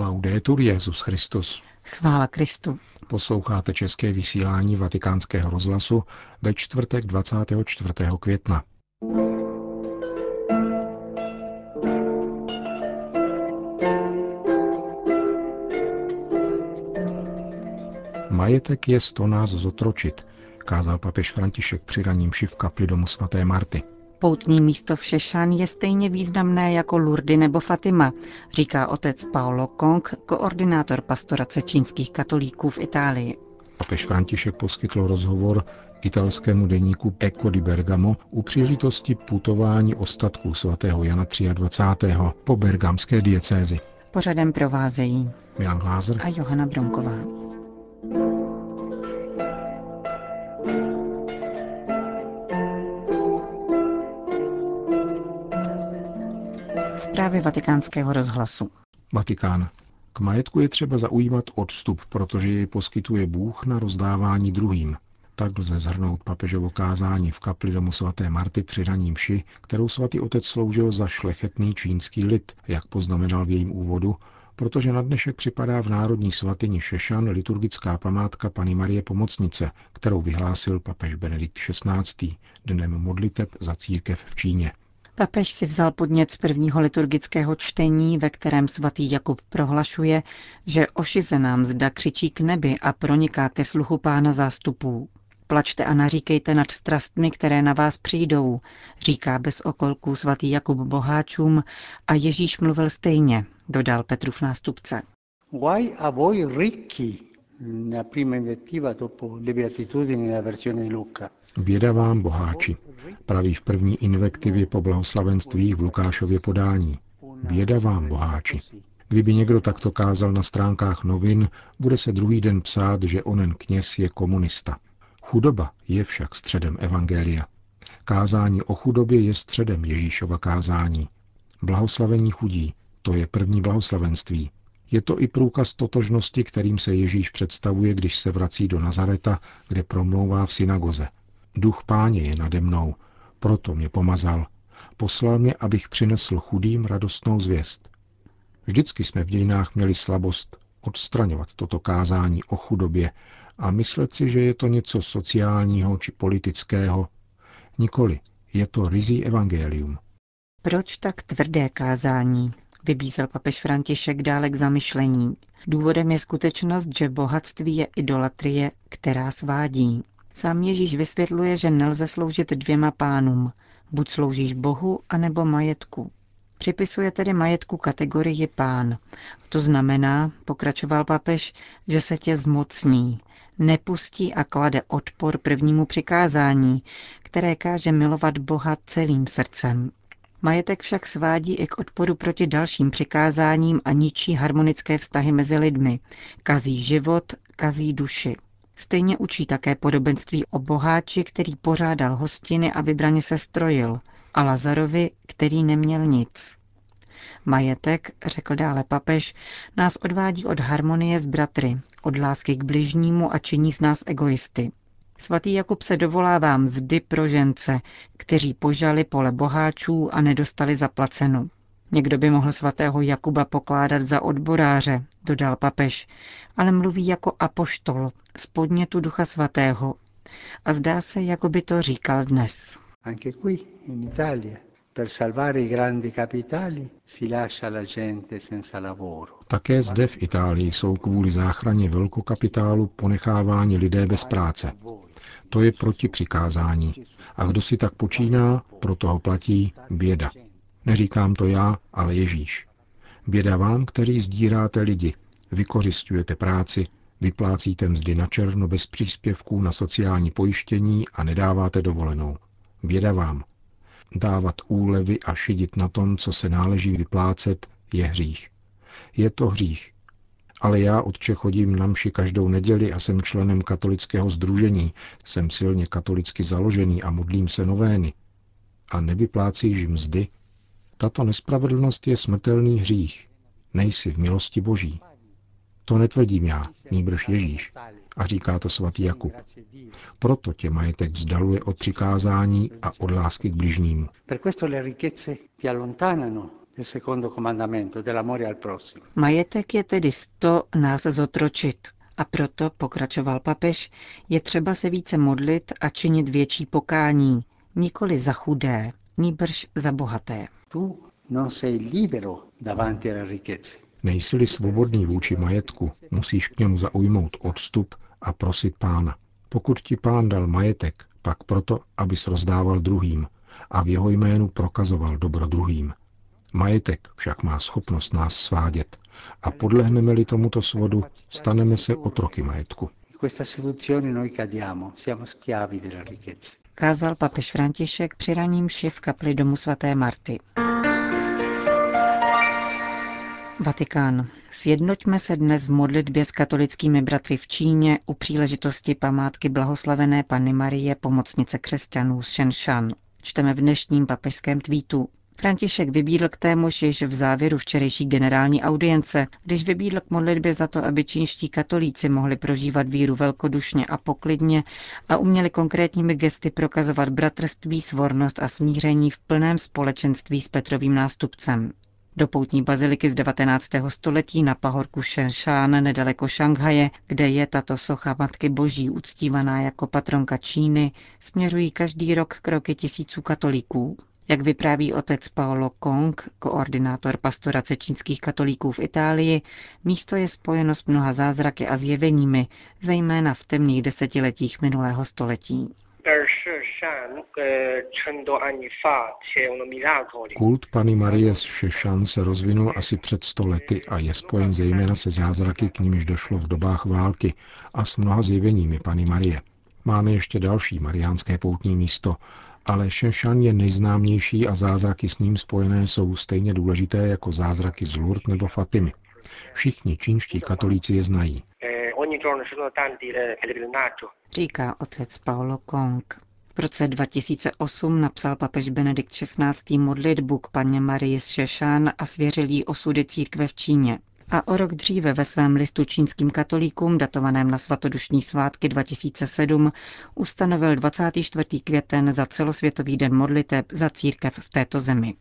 Laudetur Jezus Christus. Chvála Kristu. Posloucháte české vysílání Vatikánského rozhlasu ve čtvrtek 24. května. Majetek je sto nás zotročit, kázal papež František při raním v kapli domu svaté Marty. Poutní místo v Šešan je stejně významné jako Lurdy nebo Fatima, říká otec Paolo Kong, koordinátor pastorace čínských katolíků v Itálii. Papež František poskytl rozhovor italskému deníku Eco di Bergamo u příležitosti putování ostatků svatého Jana 23. po bergamské diecézi. Pořadem provázejí Milan Glázer a Johana Bronková. Zprávy vatikánského rozhlasu. Vatikán. K majetku je třeba zaujímat odstup, protože jej poskytuje Bůh na rozdávání druhým. Tak lze zhrnout papežovo kázání v kapli domu svaté Marty při raním ši, kterou svatý otec sloužil za šlechetný čínský lid, jak poznamenal v jejím úvodu, protože na dnešek připadá v Národní svatyni Šešan liturgická památka Pany Marie Pomocnice, kterou vyhlásil papež Benedikt XVI. dnem modliteb za církev v Číně. Papež si vzal podnět z prvního liturgického čtení, ve kterém svatý Jakub prohlašuje, že ošizená mzda křičí k nebi a proniká ke sluchu pána zástupů. Plačte a naříkejte nad strastmi, které na vás přijdou, říká bez okolků svatý Jakub boháčům a Ježíš mluvil stejně, dodal Petrův nástupce. Guai a voi la prima invettiva dopo le beatitudini nella versione di Luca. Vám, boháči, praví v první invektivě po blahoslavenstvích v Lukášově podání. Běda vám, boháči. Kdyby někdo takto kázal na stránkách novin, bude se druhý den psát, že onen kněz je komunista. Chudoba je však středem Evangelia. Kázání o chudobě je středem Ježíšova kázání. Blahoslavení chudí, to je první blahoslavenství. Je to i průkaz totožnosti, kterým se Ježíš představuje, když se vrací do Nazareta, kde promlouvá v synagoze. Duch páně je nade mnou, proto mě pomazal. Poslal mě, abych přinesl chudým radostnou zvěst. Vždycky jsme v dějinách měli slabost odstraňovat toto kázání o chudobě a myslet si, že je to něco sociálního či politického. Nikoli, je to rizí evangelium. Proč tak tvrdé kázání? Vybízel papež František dále k zamyšlení. Důvodem je skutečnost, že bohatství je idolatrie, která svádí. Sám Ježíš vysvětluje, že nelze sloužit dvěma pánům. Buď sloužíš Bohu, anebo majetku. Připisuje tedy majetku kategorii pán. To znamená, pokračoval papež, že se tě zmocní, nepustí a klade odpor prvnímu přikázání, které káže milovat Boha celým srdcem. Majetek však svádí i k odporu proti dalším přikázáním a ničí harmonické vztahy mezi lidmi. Kazí život, kazí duši. Stejně učí také podobenství o boháči, který pořádal hostiny a vybraně se strojil, a Lazarovi, který neměl nic. Majetek, řekl dále papež, nás odvádí od harmonie s bratry, od lásky k bližnímu a činí z nás egoisty. Svatý Jakub se dovolává mzdy pro žence, kteří požali pole boháčů a nedostali zaplacenu. Někdo by mohl svatého Jakuba pokládat za odboráře, dodal papež, ale mluví jako apoštol z podnětu ducha svatého. A zdá se, jako by to říkal dnes. Anche qui in Italia per salvare i grandi capitali si lascia la gente senza lavoro. Také zde v Itálii jsou kvůli záchraně velkokapitálu ponecháváni lidé bez práce. To je proti přikázání. A kdo si tak počíná, pro toho platí běda. Neříkám to já, ale Ježíš. Běda vám, kteří sdíráte lidi, vykořistujete práci, vyplácíte mzdy na černo bez příspěvků na sociální pojištění a nedáváte dovolenou. Běda vám. Dávat úlevy a šidit na tom, co se náleží vyplácet, je hřích. Je to hřích. Ale já odče chodím na mši každou neděli a jsem členem katolického združení, jsem silně katolicky založený a modlím se novény. A nevyplácíš mzdy, tato nespravedlnost je smrtelný hřích. Nejsi v milosti Boží. To netvrdím já, nýbrž Ježíš. A říká to svatý Jakub. Proto tě majetek vzdaluje od přikázání a od lásky k bližním. Majetek je tedy sto nás zotročit. A proto, pokračoval papež, je třeba se více modlit a činit větší pokání, nikoli za chudé, níbrž za bohaté. Nejsi-li svobodný vůči majetku, musíš k němu zaujmout odstup a prosit pána. Pokud ti pán dal majetek, pak proto, abys rozdával druhým a v jeho jménu prokazoval dobro druhým. Majetek však má schopnost nás svádět a podlehneme-li tomuto svodu, staneme se otroky majetku. Kázal papež František při raním v kapli domu svaté Marty. Vatikán. Sjednoťme se dnes v modlitbě s katolickými bratry v Číně u příležitosti památky blahoslavené Panny Marie, pomocnice křesťanů z Shenshan. Čteme v dnešním papežském tweetu. František vybídl k témuž již v závěru včerejší generální audience, když vybídl k modlitbě za to, aby čínští katolíci mohli prožívat víru velkodušně a poklidně a uměli konkrétními gesty prokazovat bratrství, svornost a smíření v plném společenství s Petrovým nástupcem. Do poutní baziliky z 19. století na pahorku Shenshan nedaleko Šanghaje, kde je tato socha Matky Boží uctívaná jako patronka Číny, směřují každý rok kroky tisíců katolíků. Jak vypráví otec Paolo Kong, koordinátor pastorace čínských katolíků v Itálii, místo je spojeno s mnoha zázraky a zjeveními, zejména v temných desetiletích minulého století. Kult Pany Marie z Šešan se rozvinul asi před sto lety a je spojen zejména se zázraky, k nímž došlo v dobách války a s mnoha zjeveními Pany Marie. Máme ještě další mariánské poutní místo, ale Šešan je nejznámější a zázraky s ním spojené jsou stejně důležité jako zázraky z Lourdes nebo Fatimy. Všichni čínští katolíci je znají. Říká otec Paolo Kong. V roce 2008 napsal papež Benedikt XVI. modlitbu k paně Marii z Šešán a svěřil jí osudy církve v Číně a o rok dříve ve svém listu čínským katolíkům, datovaném na svatodušní svátky 2007, ustanovil 24. květen za celosvětový den modliteb za církev v této zemi.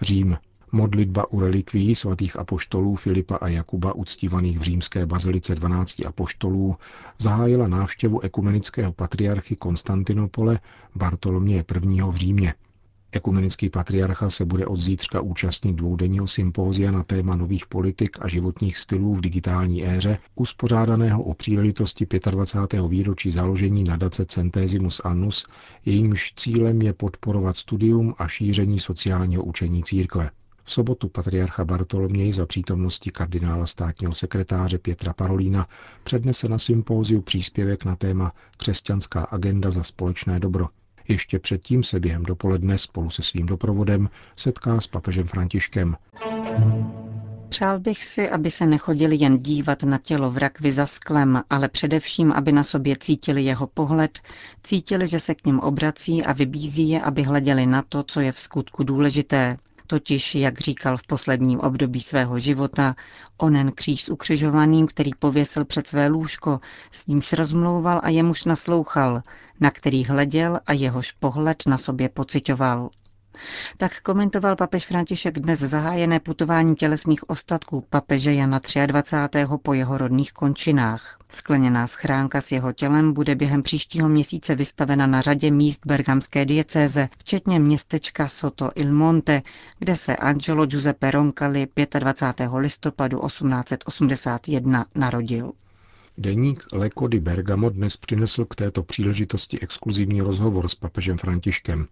Řím. Modlitba u relikví svatých apoštolů Filipa a Jakuba uctívaných v římské bazilice 12 apoštolů zahájila návštěvu ekumenického patriarchy Konstantinopole Bartoloměje I. v Římě. Ekumenický patriarcha se bude od zítřka účastnit dvoudenního sympózia na téma nových politik a životních stylů v digitální éře, uspořádaného o příležitosti 25. výročí založení nadace Centesimus Annus, jejímž cílem je podporovat studium a šíření sociálního učení církve. V sobotu patriarcha Bartoloměj za přítomnosti kardinála státního sekretáře Pětra Parolína přednese na sympóziu příspěvek na téma Křesťanská agenda za společné dobro. Ještě předtím se během dopoledne spolu se svým doprovodem setká s papežem Františkem. Přál bych si, aby se nechodili jen dívat na tělo v rakvi za sklem, ale především, aby na sobě cítili jeho pohled, cítili, že se k ním obrací a vybízí je, aby hleděli na to, co je v skutku důležité, Totiž, jak říkal v posledním období svého života, onen kříž s ukřižovaným, který pověsil před své lůžko, s nímž rozmlouval a jemuž naslouchal, na který hleděl a jehož pohled na sobě pocitoval. Tak komentoval papež František dnes zahájené putování tělesných ostatků papeže Jana 23. po jeho rodných končinách. Skleněná schránka s jeho tělem bude během příštího měsíce vystavena na řadě míst bergamské diecéze, včetně městečka Soto il Monte, kde se Angelo Giuseppe Roncalli 25. listopadu 1881 narodil. Deník Leko di Bergamo dnes přinesl k této příležitosti exkluzivní rozhovor s papežem Františkem.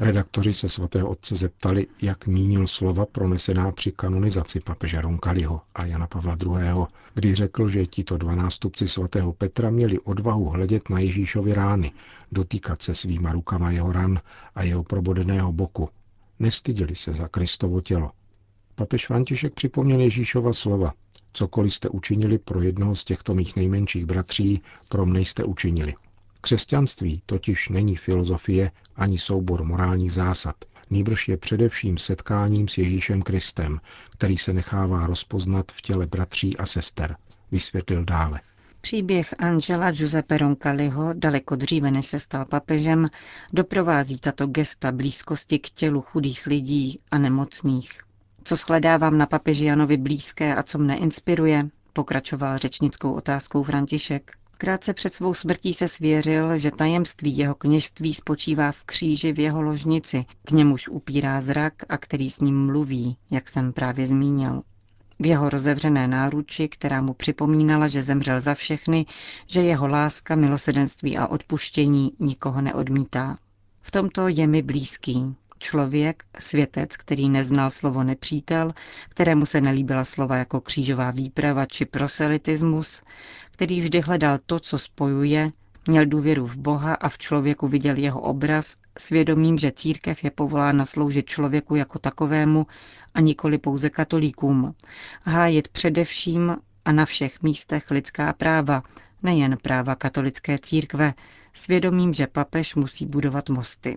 Redaktoři se svatého otce zeptali, jak mínil slova pronesená při kanonizaci papeže Ronkaliho a Jana Pavla II., kdy řekl, že tito dva nástupci svatého Petra měli odvahu hledět na Ježíšovi rány, dotýkat se svýma rukama jeho ran a jeho probodeného boku. Nestyděli se za Kristovo tělo. Papež František připomněl Ježíšova slova. Cokoliv jste učinili pro jednoho z těchto mých nejmenších bratří, pro mne jste učinili. Křesťanství totiž není filozofie ani soubor morálních zásad, nýbrž je především setkáním s Ježíšem Kristem, který se nechává rozpoznat v těle bratří a sester, vysvětlil dále. Příběh Angela Giuseppe Roncalliho, daleko dříve než se stal papežem, doprovází tato gesta blízkosti k tělu chudých lidí a nemocných. Co shledávám na papeži Janovi blízké a co mne inspiruje, pokračoval řečnickou otázkou František. Krátce před svou smrtí se svěřil, že tajemství jeho kněžství spočívá v kříži v jeho ložnici, k němuž upírá zrak a který s ním mluví, jak jsem právě zmínil. V jeho rozevřené náruči, která mu připomínala, že zemřel za všechny, že jeho láska, milosedenství a odpuštění nikoho neodmítá. V tomto je mi blízký, Člověk, světec, který neznal slovo nepřítel, kterému se nelíbila slova jako křížová výprava či proselitismus, který vždy hledal to, co spojuje, měl důvěru v Boha a v člověku viděl jeho obraz, svědomím, že církev je povolána sloužit člověku jako takovému a nikoli pouze katolíkům. Hájit především a na všech místech lidská práva, nejen práva katolické církve, svědomím, že papež musí budovat mosty.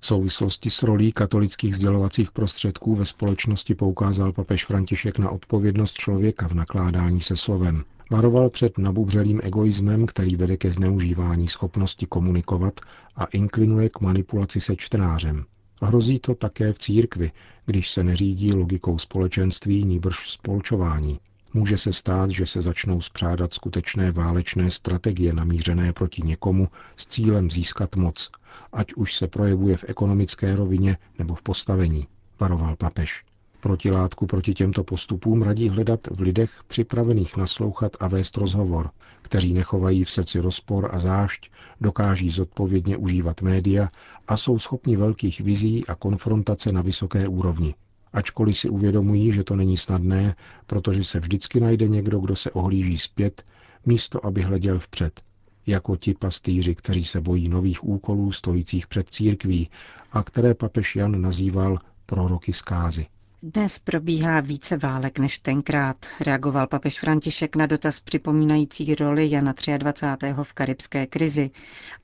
V souvislosti s rolí katolických sdělovacích prostředků ve společnosti poukázal papež František na odpovědnost člověka v nakládání se slovem. Varoval před nabubřelým egoismem, který vede ke zneužívání schopnosti komunikovat a inklinuje k manipulaci se čtenářem. Hrozí to také v církvi, když se neřídí logikou společenství, níbrž spolčování. Může se stát, že se začnou spřádat skutečné válečné strategie namířené proti někomu s cílem získat moc, ať už se projevuje v ekonomické rovině nebo v postavení, varoval papež. Protilátku proti těmto postupům radí hledat v lidech připravených naslouchat a vést rozhovor, kteří nechovají v srdci rozpor a zášť, dokáží zodpovědně užívat média a jsou schopni velkých vizí a konfrontace na vysoké úrovni, ačkoliv si uvědomují, že to není snadné, protože se vždycky najde někdo, kdo se ohlíží zpět, místo aby hleděl vpřed, jako ti pastýři, kteří se bojí nových úkolů stojících před církví a které papež Jan nazýval proroky zkázy. Dnes probíhá více válek než tenkrát, reagoval papež František na dotaz připomínající roli Jana 23. v karibské krizi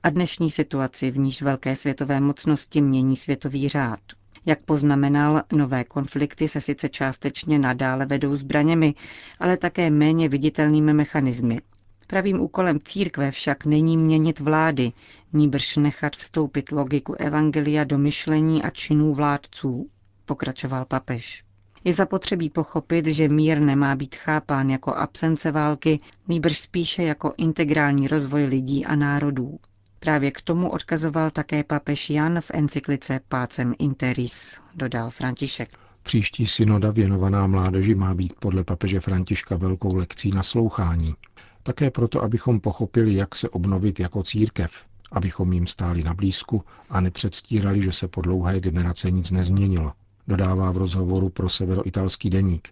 a dnešní situaci, v níž velké světové mocnosti mění světový řád. Jak poznamenal, nové konflikty se sice částečně nadále vedou zbraněmi, ale také méně viditelnými mechanismy. Pravým úkolem církve však není měnit vlády, níbrž nechat vstoupit logiku evangelia do myšlení a činů vládců, pokračoval papež. Je zapotřebí pochopit, že mír nemá být chápán jako absence války, nýbrž spíše jako integrální rozvoj lidí a národů. Právě k tomu odkazoval také papež Jan v encyklice Pácem Interis, dodal František. Příští synoda věnovaná mládeži má být podle papeže Františka velkou lekcí naslouchání. Také proto, abychom pochopili, jak se obnovit jako církev, abychom jim stáli na blízku a nepředstírali, že se po dlouhé generace nic nezměnilo, dodává v rozhovoru pro severoitalský deník.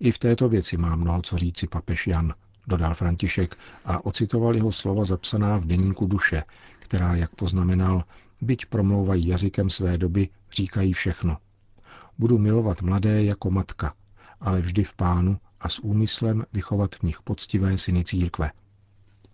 I v této věci má mnoho co říci papež Jan, dodal František a ocitoval jeho slova zapsaná v deníku duše, která, jak poznamenal, byť promlouvají jazykem své doby, říkají všechno. Budu milovat mladé jako matka, ale vždy v pánu a s úmyslem vychovat v nich poctivé syny církve.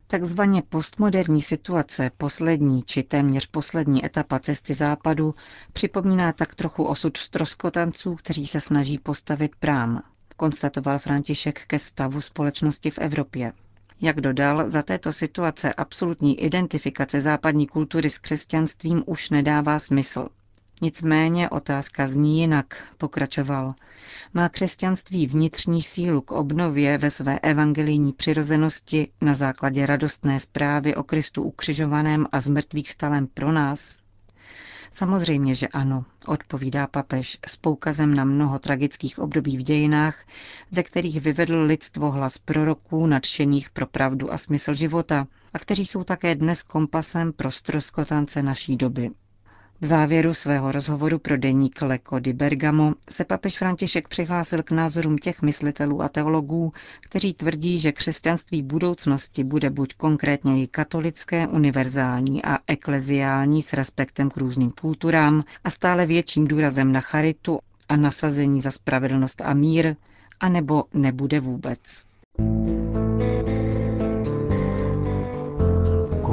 Takzvaně postmoderní situace, poslední či téměř poslední etapa cesty západu, připomíná tak trochu osud stroskotanců, kteří se snaží postavit prám konstatoval František ke stavu společnosti v Evropě. Jak dodal, za této situace absolutní identifikace západní kultury s křesťanstvím už nedává smysl. Nicméně otázka zní jinak, pokračoval. Má křesťanství vnitřní sílu k obnově ve své evangelijní přirozenosti na základě radostné zprávy o Kristu ukřižovaném a zmrtvých stalem pro nás? Samozřejmě, že ano, odpovídá papež s poukazem na mnoho tragických období v dějinách, ze kterých vyvedl lidstvo hlas proroků nadšených pro pravdu a smysl života a kteří jsou také dnes kompasem pro stroskotance naší doby. V závěru svého rozhovoru pro deník Leko di Bergamo se papež František přihlásil k názorům těch myslitelů a teologů, kteří tvrdí, že křesťanství budoucnosti bude buď konkrétně i katolické, univerzální a ekleziální s respektem k různým kulturám a stále větším důrazem na charitu a nasazení za spravedlnost a mír, anebo nebude vůbec.